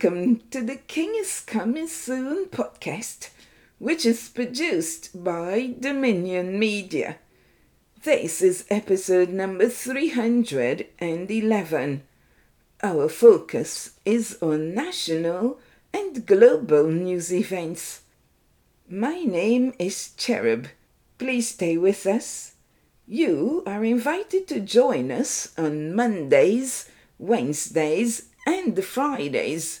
Welcome to the King is Coming Soon podcast, which is produced by Dominion Media. This is episode number 311. Our focus is on national and global news events. My name is Cherub. Please stay with us. You are invited to join us on Mondays, Wednesdays, and Fridays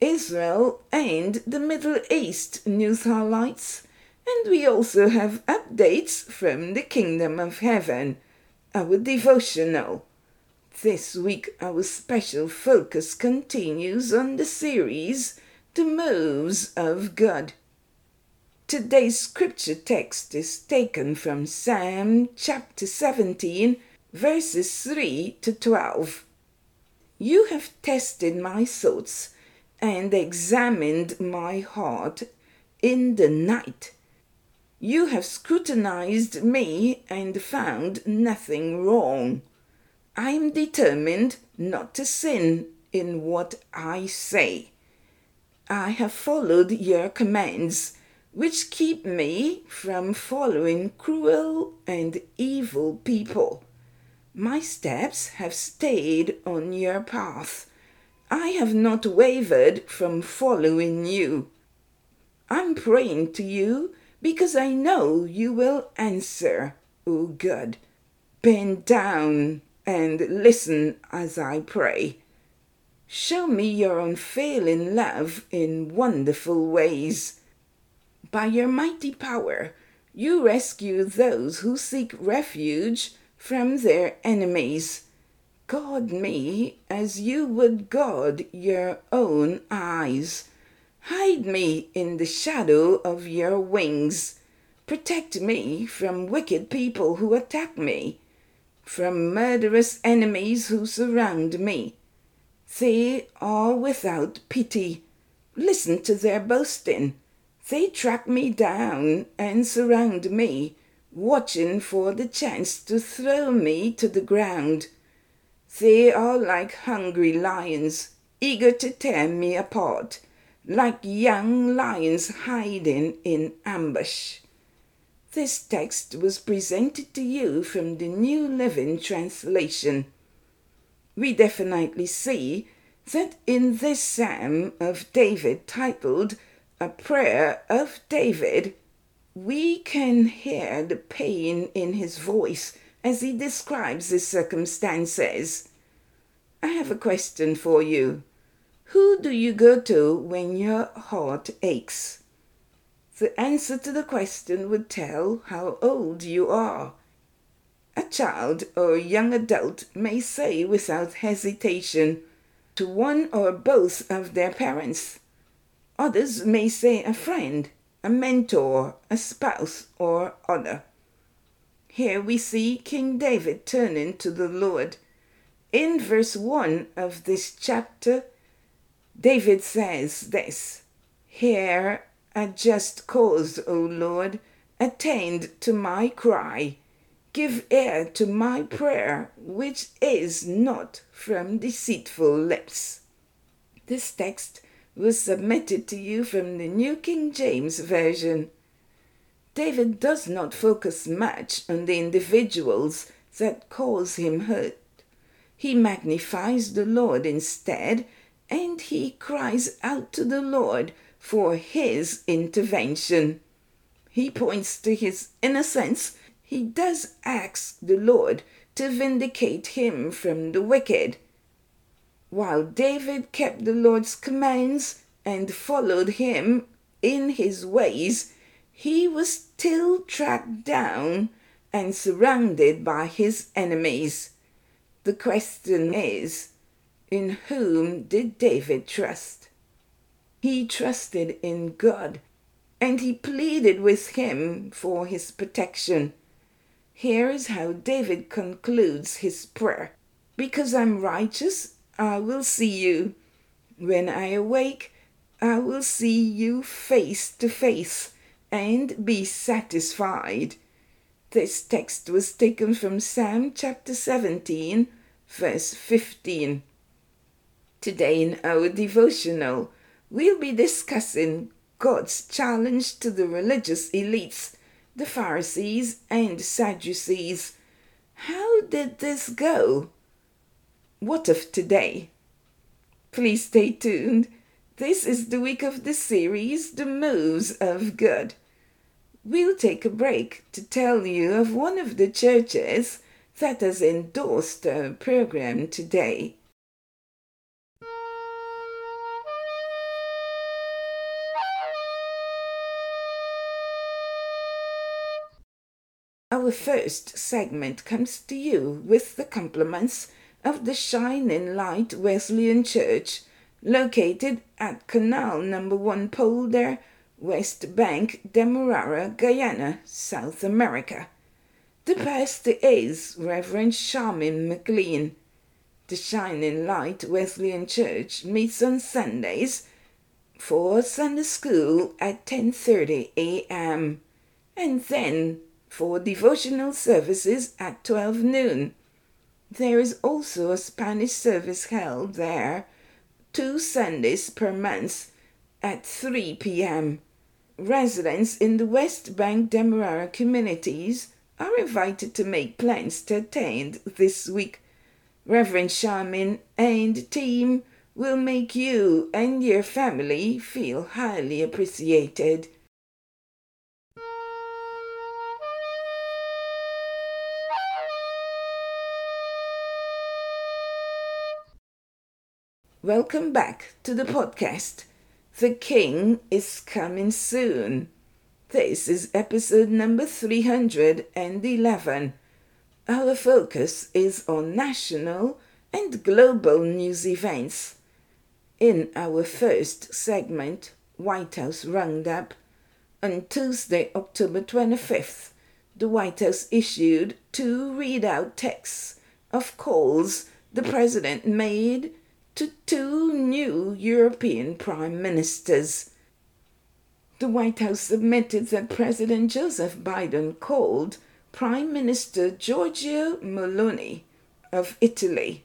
Israel and the Middle East news highlights, and we also have updates from the Kingdom of Heaven, our devotional. This week, our special focus continues on the series The Moves of God. Today's scripture text is taken from Psalm chapter 17, verses 3 to 12. You have tested my thoughts and examined my heart in the night. You have scrutinized me and found nothing wrong. I am determined not to sin in what I say. I have followed your commands, which keep me from following cruel and evil people. My steps have stayed on your path I have not wavered from following you. I'm praying to you because I know you will answer, O God. Bend down and listen as I pray. Show me your unfailing love in wonderful ways. By your mighty power, you rescue those who seek refuge from their enemies. Guard me as you would guard your own eyes. Hide me in the shadow of your wings. Protect me from wicked people who attack me, from murderous enemies who surround me. They are without pity. Listen to their boasting. They track me down and surround me, watching for the chance to throw me to the ground. They are like hungry lions, eager to tear me apart, like young lions hiding in ambush. This text was presented to you from the New Living Translation. We definitely see that in this psalm of David titled A Prayer of David, we can hear the pain in his voice as he describes his circumstances. I have a question for you. Who do you go to when your heart aches? The answer to the question would tell how old you are. A child or young adult may say without hesitation to one or both of their parents. Others may say a friend, a mentor, a spouse, or other. Here we see King David turning to the Lord. In verse 1 of this chapter, David says this Hear a just cause, O Lord, attend to my cry. Give ear to my prayer, which is not from deceitful lips. This text was submitted to you from the New King James Version. David does not focus much on the individuals that cause him hurt. He magnifies the Lord instead, and he cries out to the Lord for his intervention. He points to his innocence. He does ask the Lord to vindicate him from the wicked. While David kept the Lord's commands and followed him in his ways, he was still tracked down and surrounded by his enemies. The question is in whom did David trust? He trusted in God. and he pleaded with him for his protection. Here is how David concludes his prayer Because I'm righteous, I will see you. When I awake, I will see you face to face and be satisfied. This text was taken from Psalm chapter 17, verse 15. Today in our devotional, we'll be discussing God's challenge to the religious elites, the Pharisees and Sadducees. How did this go? What of today? Please stay tuned. This is the week of the series, The Moves of God. We'll take a break to tell you of one of the churches that has endorsed our program today. Our first segment comes to you with the compliments of the Shining Light Wesleyan Church, located at Canal Number 1 Polder, West Bank, Demerara, Guyana, South America. The pastor is Reverend Charmin McLean. The Shining Light Wesleyan Church meets on Sundays for Sunday school at 10:30 a.m. and then for devotional services at 12 noon. There is also a Spanish service held there two Sundays per month at 3 p.m residents in the West Bank Demerara communities are invited to make plans to attend this week. Reverend Charmin and team will make you and your family feel highly appreciated. Welcome back to the podcast. The King is coming soon. This is episode number 311. Our focus is on national and global news events. In our first segment, White House Roundup, on Tuesday, October 25th, the White House issued two readout texts of calls the President made to two new European prime ministers. The White House submitted that President Joseph Biden called Prime Minister Giorgia Meloni of Italy.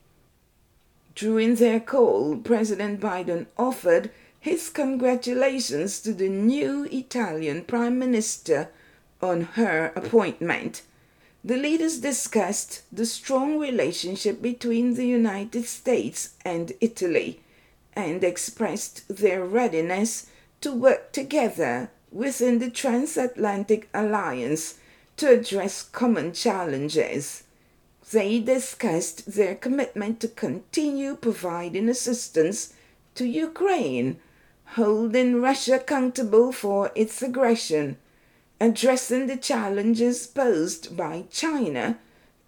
During their call, President Biden offered his congratulations to the new Italian Prime Minister on her appointment the leaders discussed the strong relationship between the United States and Italy and expressed their readiness to work together within the transatlantic alliance to address common challenges. They discussed their commitment to continue providing assistance to Ukraine, holding Russia accountable for its aggression addressing the challenges posed by China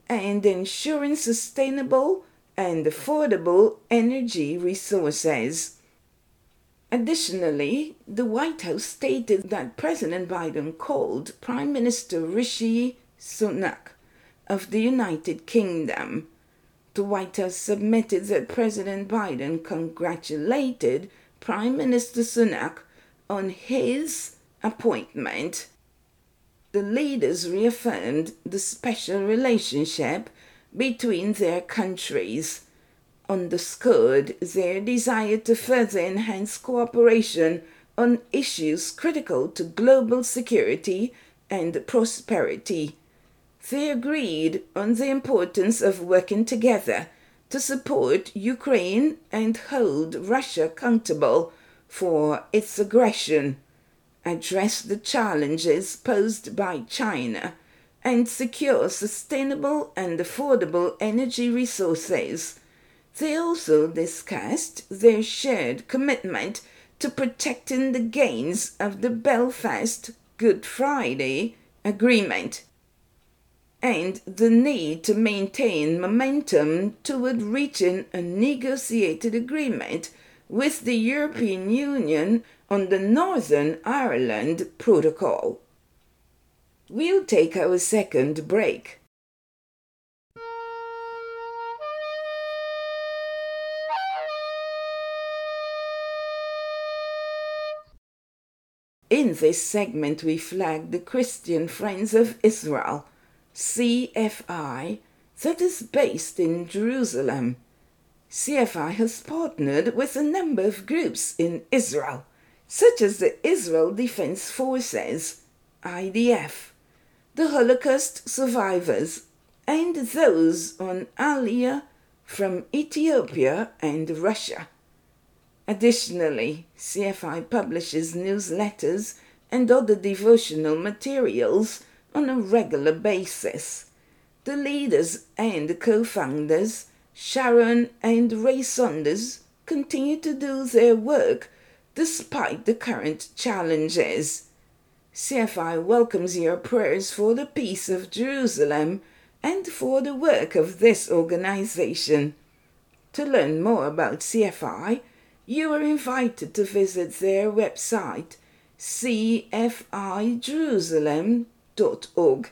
and ensuring sustainable and affordable energy resources. Additionally, the White House stated that President Biden called Prime Minister Rishi Sunak of the United Kingdom. The White House submitted that President Biden congratulated Prime Minister Sunak on his appointment the leaders reaffirmed the special relationship between their countries, underscored their desire to further enhance cooperation on issues critical to global security and prosperity. They agreed on the importance of working together to support Ukraine and hold Russia accountable for its aggression address the challenges posed by China, and secure sustainable and affordable energy resources. They also discussed their shared commitment to protecting the gains of the Belfast Good Friday Agreement and the need to maintain momentum toward reaching a negotiated agreement with the European Union on the Northern Ireland Protocol. We'll take our second break. In this segment, we flag the Christian Friends of Israel, CFI, that is based in Jerusalem. CFI has partnered with a number of groups in Israel, such as the Israel Defense Forces, IDF, the Holocaust survivors, and those on Aliyah from Ethiopia and Russia. Additionally, CFI publishes newsletters and other devotional materials on a regular basis. The leaders and co founders, Sharon and Ray Saunders, continue to do their work despite the current challenges. CFI welcomes your prayers for the peace of Jerusalem and for the work of this organization. To learn more about CFI, you are invited to visit their website cfijerusalem.org.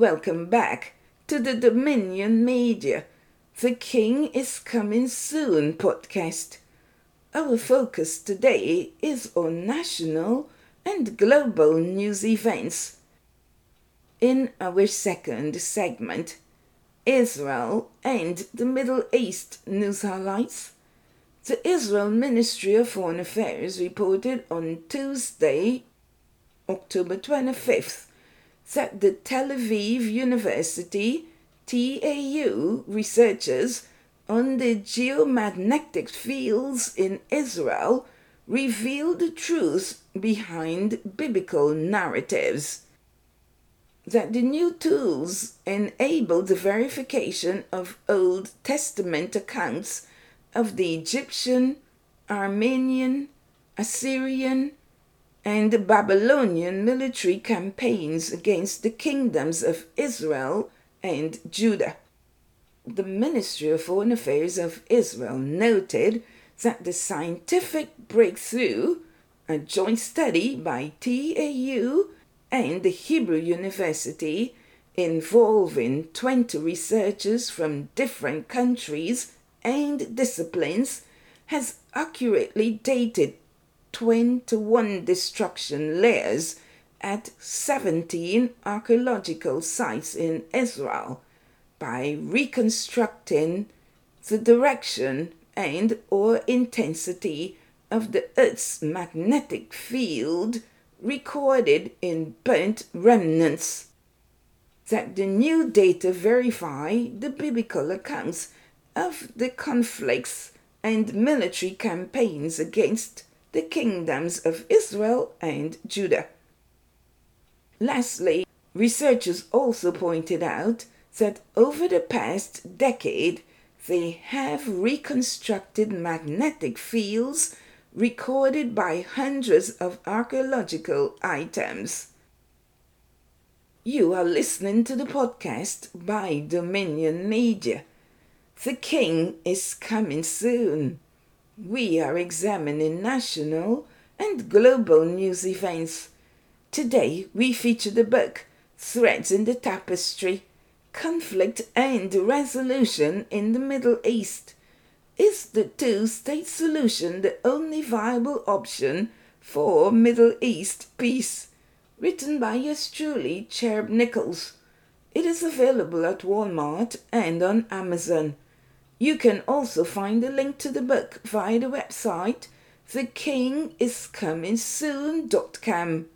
Welcome back to the Dominion Media. The King is Coming Soon podcast. Our focus today is on national and global news events. In our second segment, Israel and the Middle East news highlights. The Israel Ministry of Foreign Affairs reported on Tuesday, October 25th, that the Tel Aviv University TAU researchers on the geomagnetic fields in Israel reveal the truth behind biblical narratives. That the new tools enable the verification of Old Testament accounts of the Egyptian, Armenian, Assyrian, and the Babylonian military campaigns against the kingdoms of Israel and Judah. The Ministry of Foreign Affairs of Israel noted that the scientific breakthrough, a joint study by TAU and the Hebrew University involving 20 researchers from different countries and disciplines, has accurately dated 21 destruction layers at 17 archaeological sites in Israel by reconstructing the direction and or intensity of the Earth's magnetic field recorded in burnt remnants. That the new data verify the biblical accounts of the conflicts and military campaigns against the kingdoms of Israel and Judah. Lastly, researchers also pointed out that over the past decade, they have reconstructed magnetic fields recorded by hundreds of archaeological items. You are listening to the podcast by Dominion Media. The King is coming soon. We are examining national and global news events. Today we feature the book Threads in the Tapestry conflict and resolution in the Middle East. Is the two state solution the only viable option for Middle East peace? Written by yours truly, Cherub Nichols. It is available at Walmart and on Amazon. You can also find a link to the book via the website thekingiscomingsoon.com.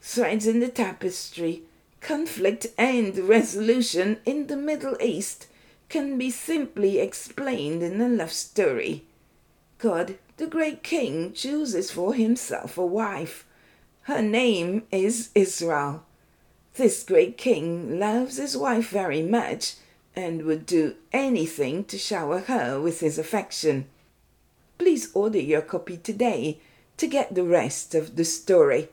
Threads in the Tapestry conflict and resolution in the Middle East can be simply explained in a love story. God, the great king, chooses for himself a wife. Her name is Israel. This great king loves his wife very much and would do anything to shower her with his affection. Please order your copy today to get the rest of the story.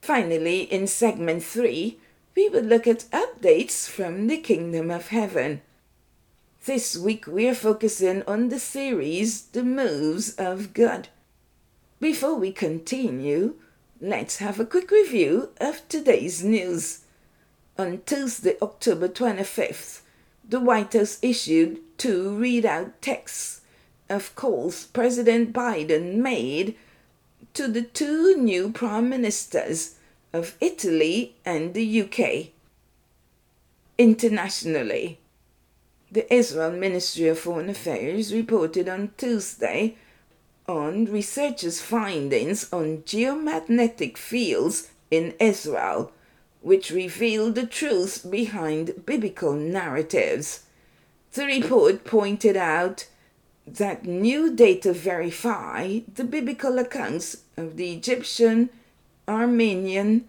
Finally, in segment 3, we would look at updates from the Kingdom of Heaven. This week we are focusing on the series The Moves of God. Before we continue, let's have a quick review of today's news. On Tuesday, October 25th, the White House issued two readout texts. Of calls President Biden made to the two new prime ministers of Italy and the UK. Internationally, the Israel Ministry of Foreign Affairs reported on Tuesday on researchers' findings on geomagnetic fields in Israel, which revealed the truth behind biblical narratives. The report pointed out that new data verify the biblical accounts of the Egyptian, Armenian,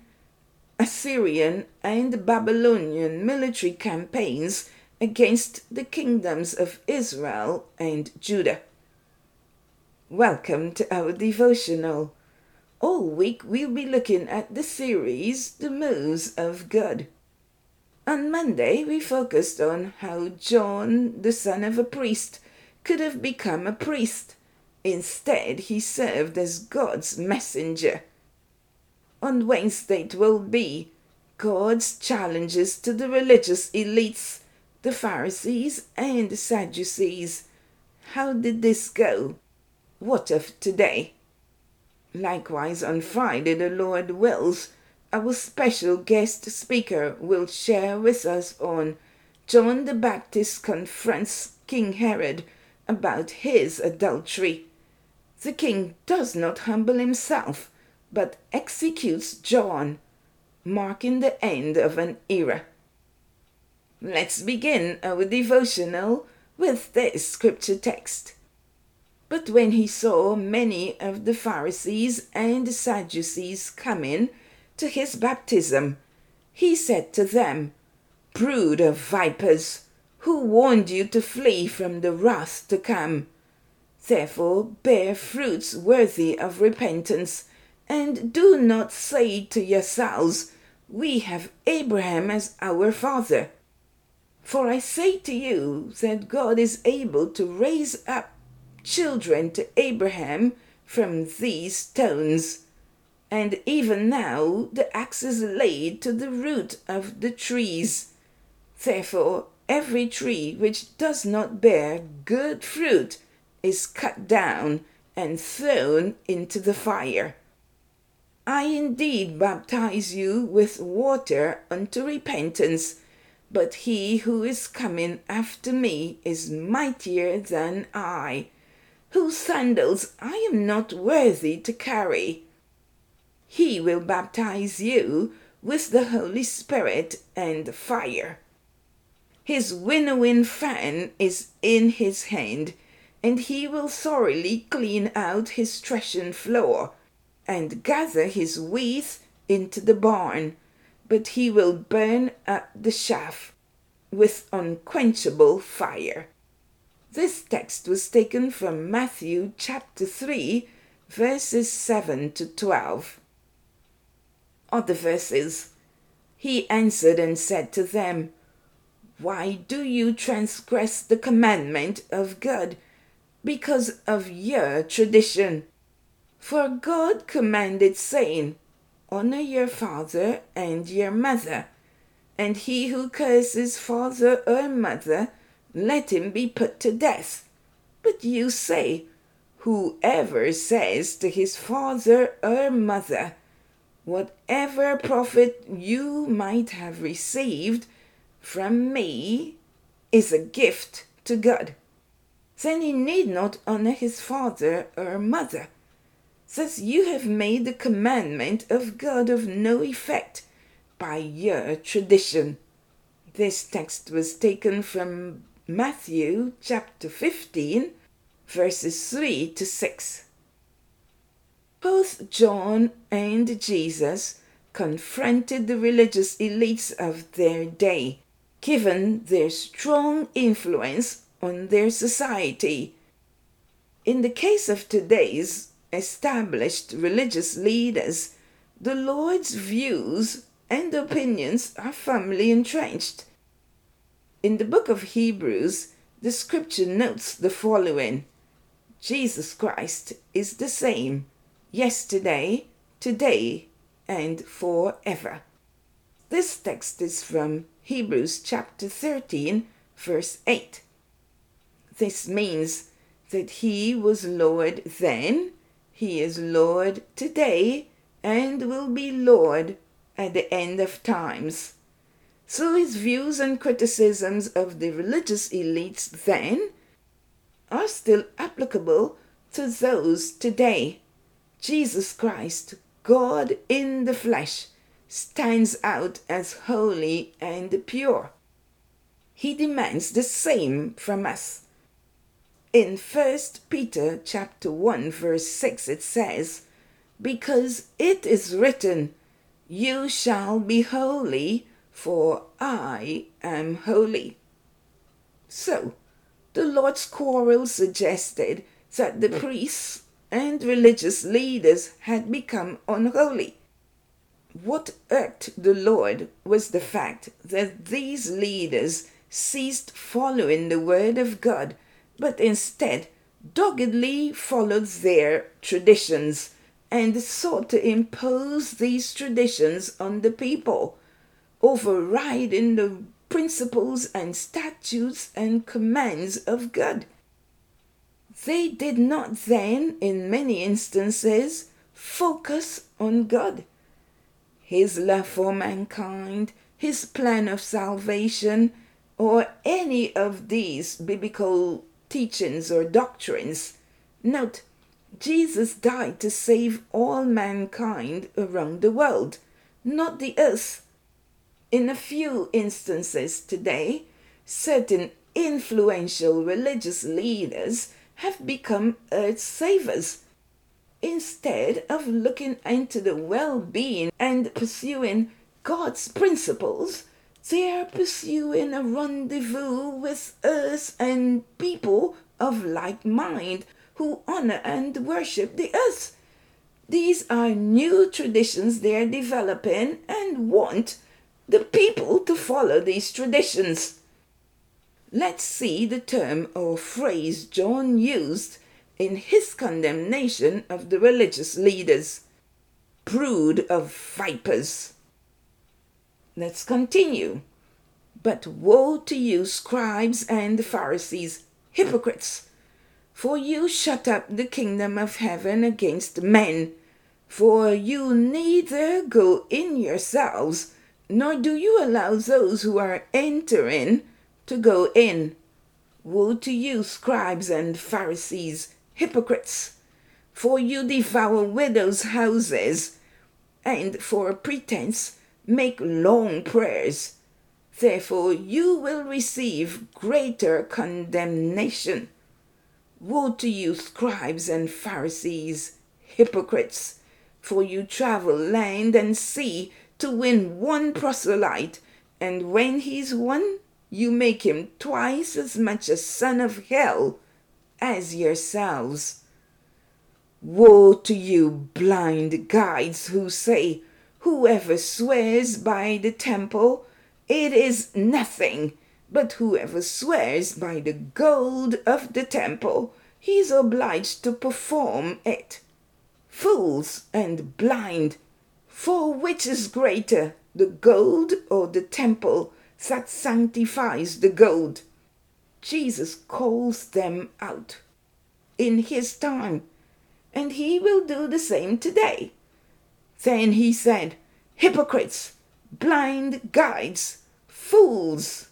Assyrian, and Babylonian military campaigns against the kingdoms of Israel and Judah. Welcome to our devotional. Oh, All week we'll be looking at the series The Moves of God. On Monday we focused on how John, the son of a priest, could have become a priest. Instead, he served as God's messenger. On Wednesday, it will be God's challenges to the religious elites the Pharisees and the Sadducees. How did this go? What of today? Likewise, on Friday, the Lord wills, our special guest speaker will share with us on John the Baptist confronts King Herod about his adultery. The king does not humble himself, but executes John, marking the end of an era. Let's begin our devotional with this scripture text. But when he saw many of the Pharisees and Sadducees coming to his baptism, he said to them, Brood of vipers, who warned you to flee from the wrath to come? Therefore bear fruits worthy of repentance, and do not say to yourselves, We have Abraham as our father. For I say to you that God is able to raise up children to Abraham from these stones. And even now the axe is laid to the root of the trees. Therefore, every tree which does not bear good fruit is cut down and thrown into the fire. I indeed baptize you with water unto repentance but he who is coming after me is mightier than I, whose sandals I am not worthy to carry. He will baptize you with the Holy Spirit and fire. His winnowing fan is in his hand, and he will thoroughly clean out his threshing floor, and gather his wheat into the barn but he will burn up the chaff with unquenchable fire. This text was taken from Matthew chapter 3, verses 7 to 12. Other verses He answered and said to them, Why do you transgress the commandment of God? Because of your tradition. For God commanded, saying, Honor your father and your mother, and he who curses father or mother, let him be put to death. But you say, Whoever says to his father or mother, Whatever profit you might have received from me is a gift to God, then he need not honor his father or mother Thus you have made the commandment of God of no effect by your tradition. This text was taken from Matthew chapter 15, verses 3 to 6. Both John and Jesus confronted the religious elites of their day, given their strong influence on their society. In the case of today's established religious leaders, the Lord's views and opinions are firmly entrenched. In the book of Hebrews, the scripture notes the following Jesus Christ is the same yesterday, today, and forever. This text is from Hebrews chapter 13, verse 8. This means that he was Lord then, he is Lord today, and will be Lord at the end of times. So his views and criticisms of the religious elites then are still applicable to those today. Jesus Christ, God in the flesh, stands out as holy and pure. He demands the same from us. In 1 Peter chapter 1 verse 6 it says, "Because it is written, you shall be holy, for I am holy." So, the Lord's quarrel suggested that the hmm. priests and religious leaders had become unholy. What irked the Lord was the fact that these leaders ceased following the word of God, but instead doggedly followed their traditions and sought to impose these traditions on the people, overriding the principles and statutes and commands of God. They did not then, in many instances, focus on God, His love for mankind, His plan of salvation, or any of these biblical teachings or doctrines. Note, Jesus died to save all mankind around the world, not the earth. In a few instances today, certain influential religious leaders have become earth savers. Instead of looking into the well being and pursuing God's principles, they are pursuing a rendezvous with earth and people of like mind who honor and worship the earth. These are new traditions they are developing and want the people to follow these traditions. Let's see the term or phrase John used in his condemnation of the religious leaders brood of vipers. Let's continue. But woe to you, scribes and Pharisees, hypocrites! For you shut up the kingdom of heaven against men. For you neither go in yourselves, nor do you allow those who are entering to go in. Woe to you, scribes and Pharisees, hypocrites! For you devour widows' houses, and for a pretense make long prayers. Therefore you will receive greater condemnation. Woe to you, scribes and Pharisees, hypocrites! For you travel land and sea to win one proselyte, and when he's won, you make him twice as much a son of hell as yourselves. Woe to you, blind guides, who say, Whoever swears by the temple, it is nothing but whoever swears by the gold of the temple, he is obliged to perform it. Fools and blind, for which is greater, the gold or the temple that sanctifies the gold? Jesus calls them out in his time, and he will do the same today. Then he said, Hypocrites, blind guides, fools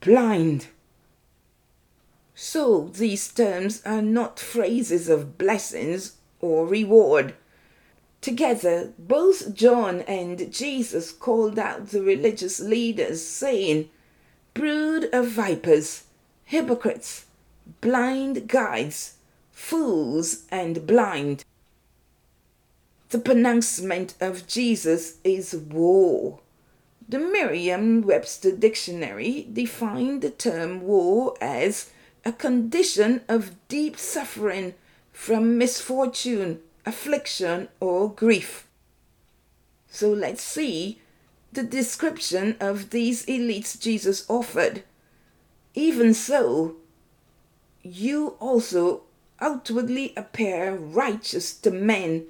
blind. So these terms are not phrases of blessings or reward. Together, both John and Jesus called out the religious leaders, saying, Brood of vipers, hypocrites, blind guides, fools and blind. The pronouncement of Jesus is war. The Merriam Webster Dictionary defined the term war as a condition of deep suffering from misfortune, affliction, or grief. So let's see the description of these elites Jesus offered. Even so, you also outwardly appear righteous to men,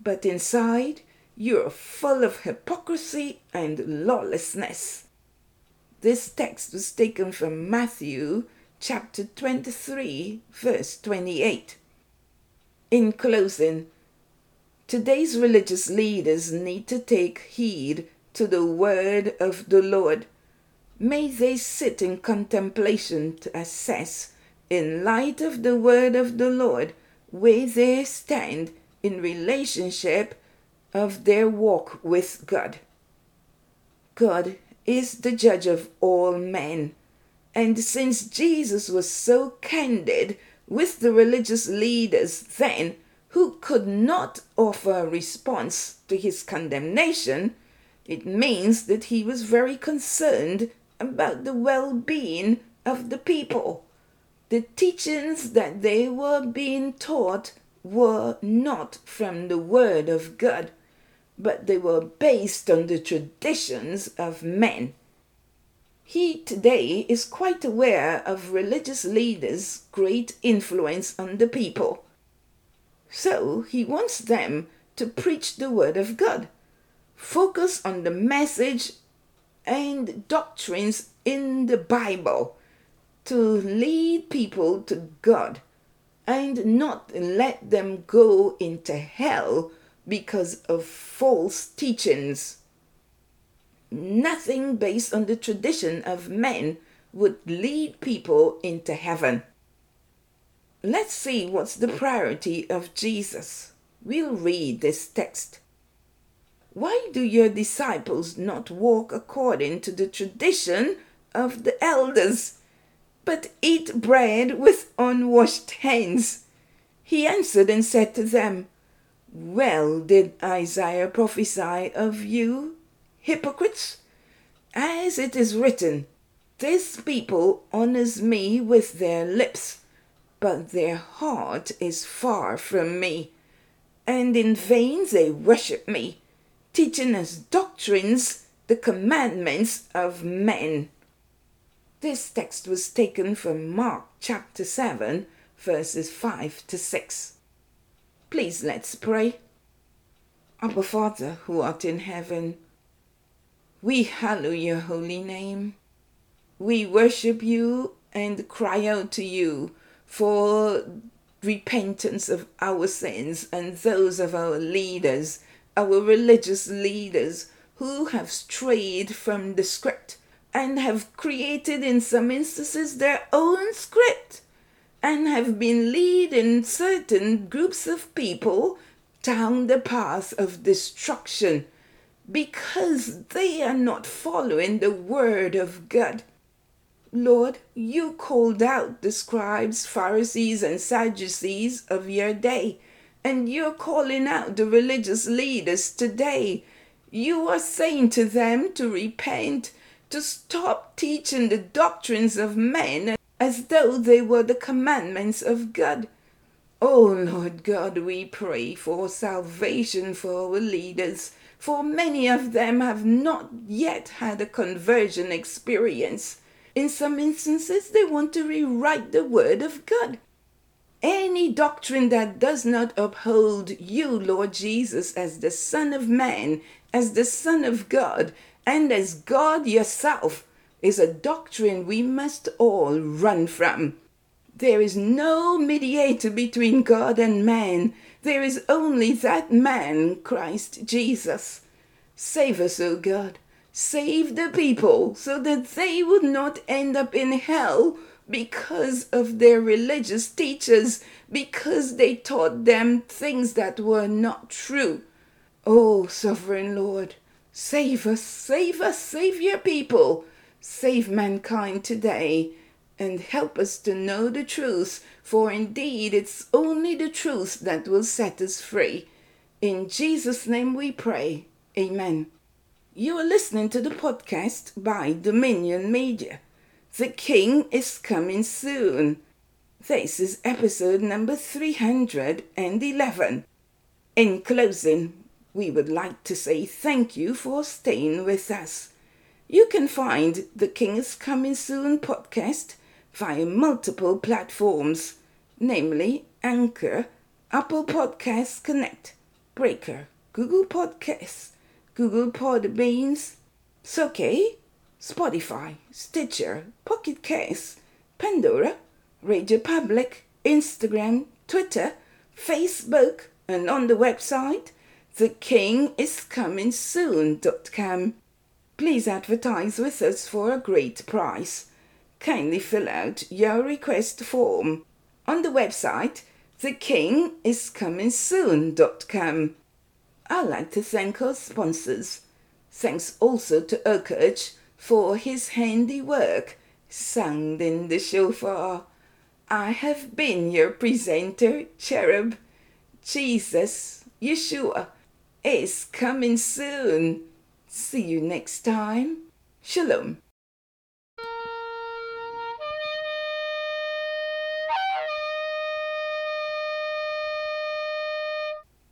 but inside you're full of hypocrisy and lawlessness. This text was taken from Matthew chapter 23, verse 28. In closing, today's religious leaders need to take heed to the word of the Lord. May they sit in contemplation to assess, in light of the word of the Lord, where they stand in relationship of their walk with God. God is the judge of all men. And since Jesus was so candid with the religious leaders then, who could not offer a response to his condemnation, it means that he was very concerned about the well being of the people. The teachings that they were being taught were not from the Word of God, but they were based on the traditions of men. He today is quite aware of religious leaders' great influence on the people. So he wants them to preach the Word of God focus on the message and doctrines in the Bible to lead people to God and not let them go into hell because of false teachings. Nothing based on the tradition of men would lead people into heaven. Let's see what's the priority of Jesus. We'll read this text. Why do your disciples not walk according to the tradition of the elders, but eat bread with unwashed hands? He answered and said to them, Well did Isaiah prophesy of you, hypocrites? As it is written, This people honors me with their lips, but their heart is far from me, and in vain they worship me teaching as doctrines the commandments of men. This text was taken from Mark chapter 7, verses 5 to 6. Please let's pray. Our Father who art in heaven, we hallow your holy name. We worship you and cry out to you for repentance of our sins and those of our leaders our religious leaders who have strayed from the script and have created, in some instances, their own script and have been leading certain groups of people down the path of destruction because they are not following the word of God. Lord, you called out the scribes, Pharisees, and Sadducees of your day and you're calling out the religious leaders today. You are saying to them to repent, to stop teaching the doctrines of men as though they were the commandments of God. Oh Lord God, we pray for salvation for our leaders, for many of them have not yet had a conversion experience. In some instances, they want to rewrite the Word of God. Any doctrine that does not uphold you, Lord Jesus, as the Son of Man, as the Son of God, and as God yourself, is a doctrine we must all run from. There is no mediator between God and man. There is only that man, Christ Jesus. Save us, O God. Save the people so that they would not end up in hell because of their religious teachers, because they taught them things that were not true. Oh, sovereign Lord, save us, save us, save your people, save mankind today, and help us to know the truth, for indeed it's only the truth that will set us free. In Jesus' name we pray. Amen. You are listening to the podcast by Dominion Media. The King is coming soon. This is episode number 311. In closing, we would like to say thank you for staying with us. You can find the King is Coming Soon podcast via multiple platforms, namely Anchor, Apple Podcasts Connect, Breaker, Google Podcasts, Google Podbeans, Soke, Spotify, Stitcher, Pocket Cast, Pandora, Radio Public, Instagram, Twitter, Facebook, and on the website, thekingiscomingsoon.com. Please advertise with us for a great price. Kindly fill out your request form on the website thekingiscomingsoon.com. I'd like to thank our sponsors. Thanks also to Urkage for his handy handiwork sounding the shofar. I have been your presenter, Cherub. Jesus, Yeshua, is coming soon. See you next time. Shalom.